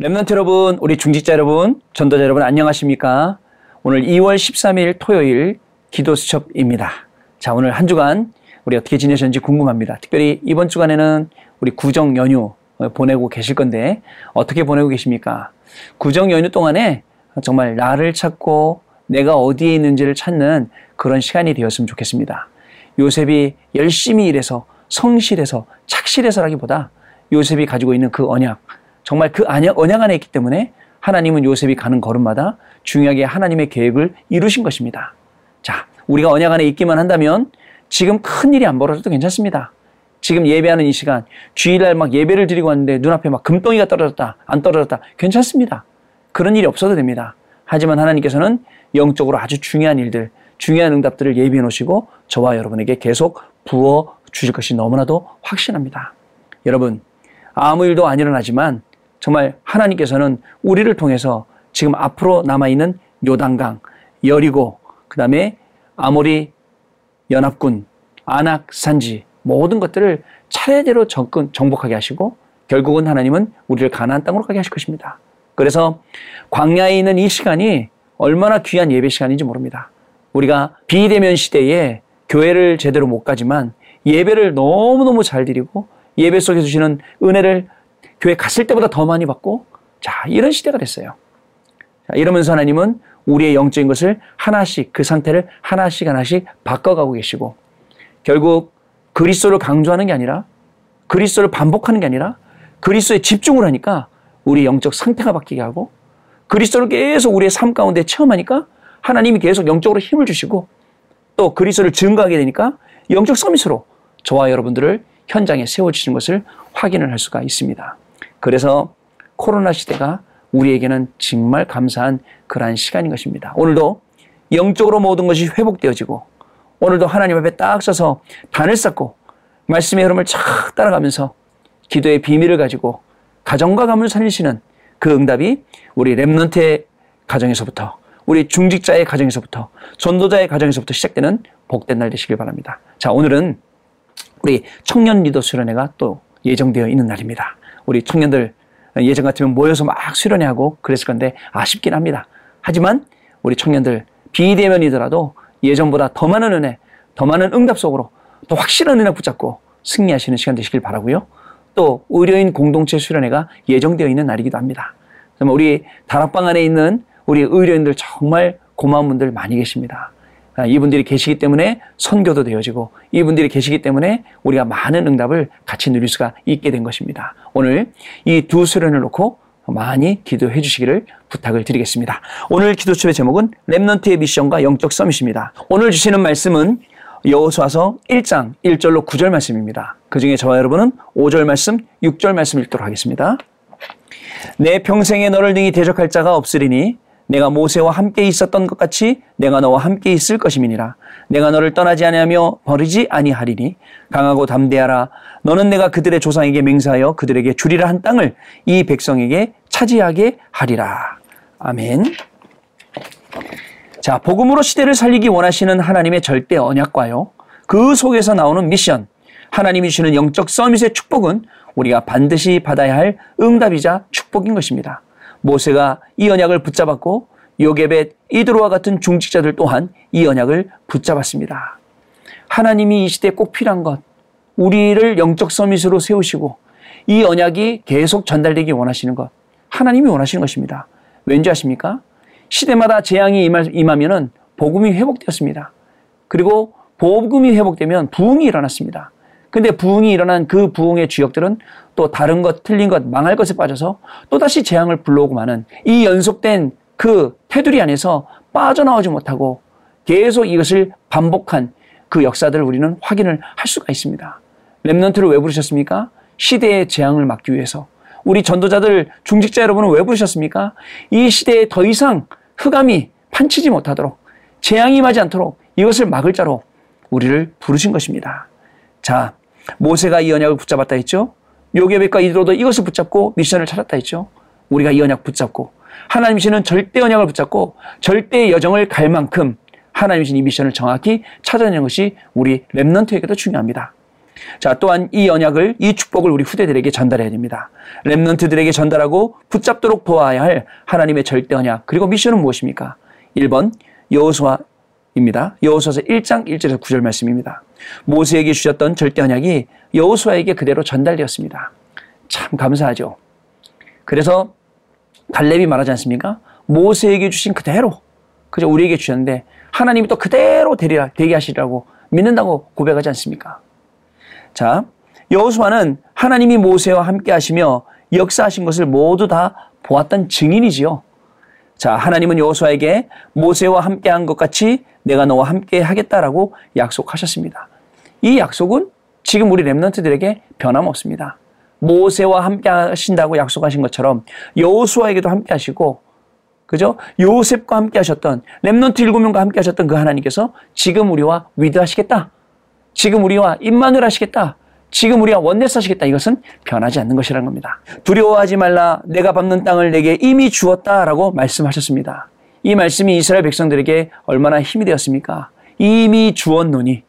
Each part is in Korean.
랩런트 여러분, 우리 중직자 여러분, 전도자 여러분 안녕하십니까? 오늘 2월 13일 토요일 기도 수첩입니다. 자, 오늘 한 주간 우리 어떻게 지내셨는지 궁금합니다. 특별히 이번 주간에는 우리 구정 연휴 보내고 계실 건데 어떻게 보내고 계십니까? 구정 연휴 동안에 정말 나를 찾고 내가 어디에 있는지를 찾는 그런 시간이 되었으면 좋겠습니다. 요셉이 열심히 일해서 성실해서 착실해서라기보다 요셉이 가지고 있는 그 언약, 정말 그 언약, 안에 있기 때문에 하나님은 요셉이 가는 걸음마다 중요하게 하나님의 계획을 이루신 것입니다. 자, 우리가 언약 안에 있기만 한다면 지금 큰 일이 안 벌어져도 괜찮습니다. 지금 예배하는 이 시간, 주일날 막 예배를 드리고 왔는데 눈앞에 막 금덩이가 떨어졌다, 안 떨어졌다. 괜찮습니다. 그런 일이 없어도 됩니다. 하지만 하나님께서는 영적으로 아주 중요한 일들, 중요한 응답들을 예비해 놓으시고 저와 여러분에게 계속 부어 주실 것이 너무나도 확신합니다. 여러분, 아무 일도 안 일어나지만 정말 하나님께서는 우리를 통해서 지금 앞으로 남아있는 요단강, 여리고, 그 다음에 아모리 연합군, 안악 산지 모든 것들을 차례대로 접근, 정복하게 하시고 결국은 하나님은 우리를 가나안 땅으로 가게 하실 것입니다. 그래서 광야에 있는 이 시간이 얼마나 귀한 예배 시간인지 모릅니다. 우리가 비대면 시대에 교회를 제대로 못 가지만 예배를 너무너무 잘 드리고 예배 속에 주시는 은혜를 교회 갔을 때보다 더 많이 받고 자, 이런 시대가 됐어요. 자, 이러면서 하나님은 우리의 영적인 것을 하나씩 그 상태를 하나씩 하나씩 바꿔가고 계시고 결국 그리스도를 강조하는 게 아니라 그리스도를 반복하는 게 아니라 그리스도에 집중을 하니까 우리 영적 상태가 바뀌게 하고 그리스도를 계속 우리의 삶 가운데 체험하니까 하나님이 계속 영적으로 힘을 주시고 또 그리스도를 증거하게 되니까 영적 서밋으로 저와 여러분들을 현장에 세워주시는 것을 확인을 할 수가 있습니다. 그래서 코로나 시대가 우리에게는 정말 감사한 그러한 시간인 것입니다. 오늘도 영적으로 모든 것이 회복되어지고 오늘도 하나님 앞에 딱 서서 단을 쌓고 말씀의 흐름을 착 따라가면서 기도의 비밀을 가지고 가정과 감을 살리시는 그 응답이 우리 랩런트의 가정에서부터 우리 중직자의 가정에서부터 전도자의 가정에서부터 시작되는 복된 날 되시길 바랍니다. 자, 오늘은 우리 청년 리더 수련회가 또 예정되어 있는 날입니다. 우리 청년들 예전 같으면 모여서 막 수련회하고 그랬을 건데 아쉽긴 합니다. 하지만 우리 청년들 비대면이더라도 예전보다 더 많은 은혜, 더 많은 응답 속으로 또 확실한 은혜 붙잡고 승리하시는 시간 되시길 바라고요. 또 의료인 공동체 수련회가 예정되어 있는 날이기도 합니다. 우리 다락방 안에 있는 우리 의료인들 정말 고마운 분들 많이 계십니다. 아, 이분들이 계시기 때문에 선교도 되어지고 이분들이 계시기 때문에 우리가 많은 응답을 같이 누릴 수가 있게 된 것입니다. 오늘 이 두 수련을 놓고 많이 기도해 주시기를 부탁을 드리겠습니다. 오늘 기도 수의 제목은 랩넌트의 미션과 영적 서밋입니다. 오늘 주시는 말씀은 여호수아서 1장 1절로 9절 말씀입니다. 그 중에 저와 여러분은 5절 말씀, 6절 말씀 읽도록 하겠습니다. 내 평생에 너를 능히 대적할 자가 없으리니 내가 모세와 함께 있었던 것 같이 내가 너와 함께 있을 것임이니라. 내가 너를 떠나지 아니하며 버리지 아니하리니 강하고 담대하라. 너는 내가 그들의 조상에게 맹세하여 그들에게 주리라 한 땅을 이 백성에게 차지하게 하리라. 아멘. 자, 복음으로 시대를 살리기 원하시는 하나님의 절대 언약과요. 그 속에서 나오는 미션, 하나님이 주시는 영적 서밋의 축복은 우리가 반드시 받아야 할 응답이자 축복인 것입니다. 모세가 이 언약을 붙잡았고 요게벳, 이드로와 같은 중직자들 또한 이 언약을 붙잡았습니다. 하나님이 이 시대에 꼭 필요한 것, 우리를 영적 서밋으로 세우시고 이 언약이 계속 전달되기 원하시는 것, 하나님이 원하시는 것입니다. 왠지 아십니까? 시대마다 재앙이 임하면은 복음이 회복되었습니다. 그리고 복음이 회복되면 부흥이 일어났습니다. 근데 부흥이 일어난 그 부흥의 주역들은 또 다른 것, 틀린 것, 망할 것에 빠져서 또다시 재앙을 불러오고 마는 이 연속된 그 테두리 안에서 빠져나오지 못하고 계속 이것을 반복한 그 역사들을 우리는 확인을 할 수가 있습니다. 랩넌트를 왜 부르셨습니까? 시대의 재앙을 막기 위해서. 우리 전도자들, 중직자 여러분은 왜 부르셨습니까? 이 시대에 더 이상 흑암이 판치지 못하도록 재앙이 임하지 않도록 이것을 막을 자로 우리를 부르신 것입니다. 자, 모세가 이 언약을 붙잡았다 했죠. 요괴백과 이드로도 이것을 붙잡고 미션을 찾았다 했죠. 우리가 이 언약 붙잡고 하나님이시는 절대 언약을 붙잡고 절대 여정을 갈 만큼 하나님이신 이 미션을 정확히 찾아내는 것이 우리 랩넌트에게도 중요합니다. 자, 또한 이 언약을, 이 축복을 우리 후대들에게 전달해야 됩니다. 랩런트들에게 전달하고 붙잡도록 도와야 할 하나님의 절대 언약. 그리고 미션은 무엇입니까? 1번, 여호수아 입니다. 여호수아서 1장 1절에서 9절 말씀입니다. 모세에게 주셨던 절대 언약이 여호수아에게 그대로 전달되었습니다. 참 감사하죠. 그래서 갈렙이 말하지 않습니까? 모세에게 주신 그대로 그저 우리에게 주셨는데 하나님이 또 그대로 되리라 되게 하시라고 믿는다고 고백하지 않습니까? 자, 여호수아는 하나님이 모세와 함께 하시며 역사하신 것을 모두 다 보았던 증인이지요. 자, 하나님은 여호수아에게 모세와 함께 한 것 같이 내가 너와 함께 하겠다라고 약속하셨습니다. 이 약속은 지금 우리 렘넌트들에게 변함없습니다. 모세와 함께 하신다고 약속하신 것처럼 여호수아에게도 함께 하시고 그죠? 요셉과 함께 하셨던 렘넌트 일곱 명과 함께 하셨던 그 하나님께서 지금 우리와 위드하시겠다. 지금 우리와 임만을 하시겠다. 지금 우리가 원내스 하시겠다. 이것은 변하지 않는 것이라는 겁니다. 두려워하지 말라. 내가 밟는 땅을 내게 이미 주었다라고 말씀하셨습니다. 이 말씀이 이스라엘 백성들에게 얼마나 힘이 되었습니까? 이미 주었노니.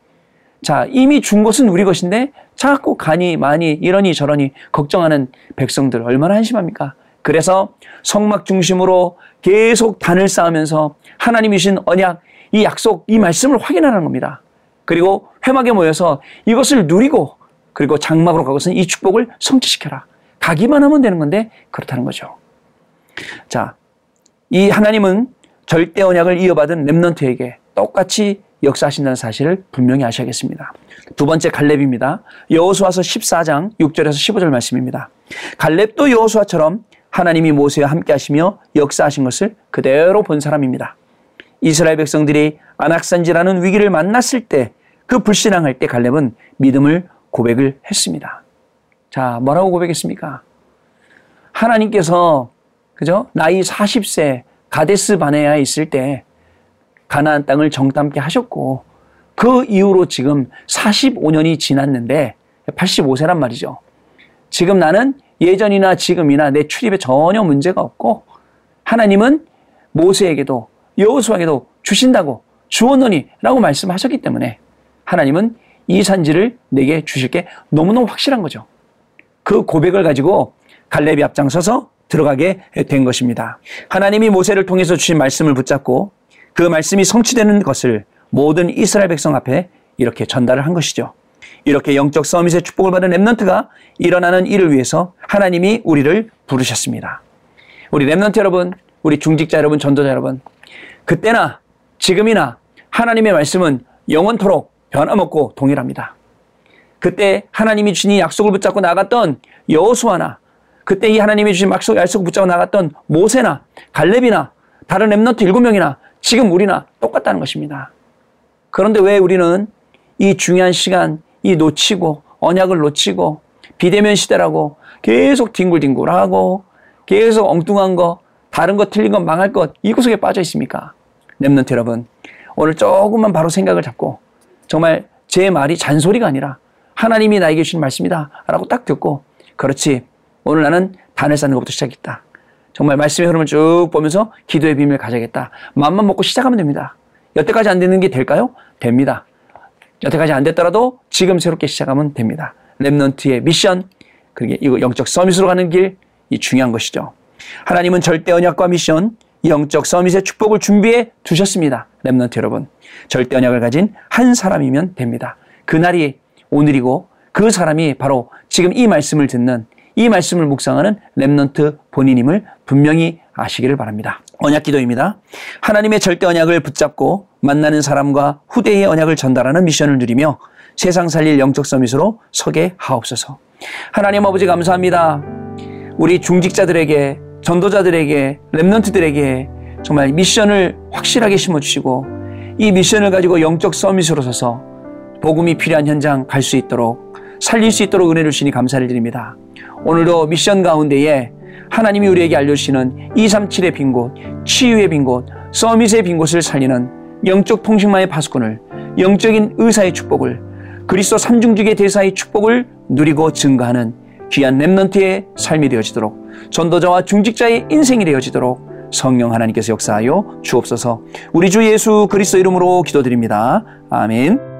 자, 이미 준 것은 우리 것인데 자꾸 가니 많이 이러니 저러니 걱정하는 백성들 얼마나 한심합니까? 그래서 성막 중심으로 계속 단을 쌓으면서 하나님이 주신 언약, 이 약속, 이 말씀을 확인하는 겁니다. 그리고 회막에 모여서 이것을 누리고 그리고 장막으로 가고서 이 축복을 성취시켜라. 가기만 하면 되는 건데 그렇다는 거죠. 자, 이 하나님은 절대 언약을 이어받은 렘넌트에게 똑같이 역사하신다는 사실을 분명히 아셔야겠습니다. 두 번째 갈렙입니다. 여호수아서 14장 6절에서 15절 말씀입니다. 갈렙도 여호수아처럼 하나님이 모세와 함께 하시며 역사하신 것을 그대로 본 사람입니다. 이스라엘 백성들이 안악산지라는 위기를 만났을 때 그 불신앙할 때 갈렙은 믿음을 고백을 했습니다. 자, 뭐라고 고백했습니까? 하나님께서 그죠? 나이 40세 가데스 바네아에 있을 때 가나안 땅을 정탐케 하셨고 그 이후로 지금 45년이 지났는데 85세란 말이죠. 지금 나는 예전이나 지금이나 내 출입에 전혀 문제가 없고 하나님은 모세에게도 여호수아에게도 주신다고 주었노니라고 말씀하셨기 때문에 하나님은 이 산지를 내게 주실 게 너무너무 확실한 거죠. 그 고백을 가지고 갈렙이 앞장서서 들어가게 된 것입니다. 하나님이 모세를 통해서 주신 말씀을 붙잡고 그 말씀이 성취되는 것을 모든 이스라엘 백성 앞에 이렇게 전달을 한 것이죠. 이렇게 영적 summit의 축복을 받은 Remnant가 일어나는 일을 위해서 하나님이 우리를 부르셨습니다. 우리 Remnant 여러분, 우리 중직자 여러분, 전도자 여러분, 그때나 지금이나 하나님의 말씀은 영원토록 변함없고 동일합니다. 그때 하나님이 주신 이 약속을 붙잡고 나갔던 여호수아나 그때 이 하나님이 주신 약속, 약속을 붙잡고 나갔던 모세나 갈렙이나 다른 Remnant 일곱 명이나 지금 우리나 똑같다는 것입니다. 그런데 왜 우리는 이 중요한 시간, 이 놓치고 언약을 놓치고 비대면 시대라고 계속 뒹굴뒹굴하고 계속 엉뚱한 거, 다른 거 틀린 거 망할 것 이구석에 빠져 있습니까? Remnant 여러분, 오늘 조금만 바로 생각을 잡고 정말 제 말이 잔소리가 아니라 하나님이 나에게 주신 말씀이다 라고 딱 듣고 그렇지 오늘 나는 단을 쌓는 것부터 시작했다. 정말 말씀의 흐름을 쭉 보면서 기도의 비밀을 가져야겠다. 마음만 먹고 시작하면 됩니다. 여태까지 안 되는 게 될까요? 됩니다. 여태까지 안 됐더라도 지금 새롭게 시작하면 됩니다. 랩넌트의 미션, 그게 이거 영적 서밋으로 가는 길, 이 중요한 것이죠. 하나님은 절대 언약과 미션, 영적 summit의 축복을 준비해 두셨습니다. Remnant 여러분. 절대 언약을 가진 한 사람이면 됩니다. 그날이 오늘이고 그 사람이 바로 지금 이 말씀을 듣는 이 말씀을 묵상하는 Remnant 본인임을 분명히 아시기를 바랍니다. 언약 기도입니다. 하나님의 절대 언약을 붙잡고 만나는 사람과 후대의 언약을 전달하는 미션을 누리며 세상 살릴 영적 summit으로 서게 하옵소서. 하나님 아버지 감사합니다. 우리 중직자들에게 전도자들에게 랩넌트들에게 정말 미션을 확실하게 심어주시고 이 미션을 가지고 영적 서밋으로 서서 복음이 필요한 현장 갈 수 있도록 살릴 수 있도록 은혜를 주시니 감사를 드립니다. 오늘도 미션 가운데에 하나님이 우리에게 알려주시는 237의 빈 곳, 치유의 빈 곳, 서밋의 빈 곳을 살리는 영적 통신망의 파수꾼을, 영적인 의사의 축복을, 그리스도 삼중직의 대사의 축복을 누리고 증가하는 귀한 랩넌트의 삶이 되어지도록 전도자와 중직자의 인생이 되어지도록 성령 하나님께서 역사하여 주옵소서 우리 주 예수 그리스도 이름으로 기도드립니다. 아멘.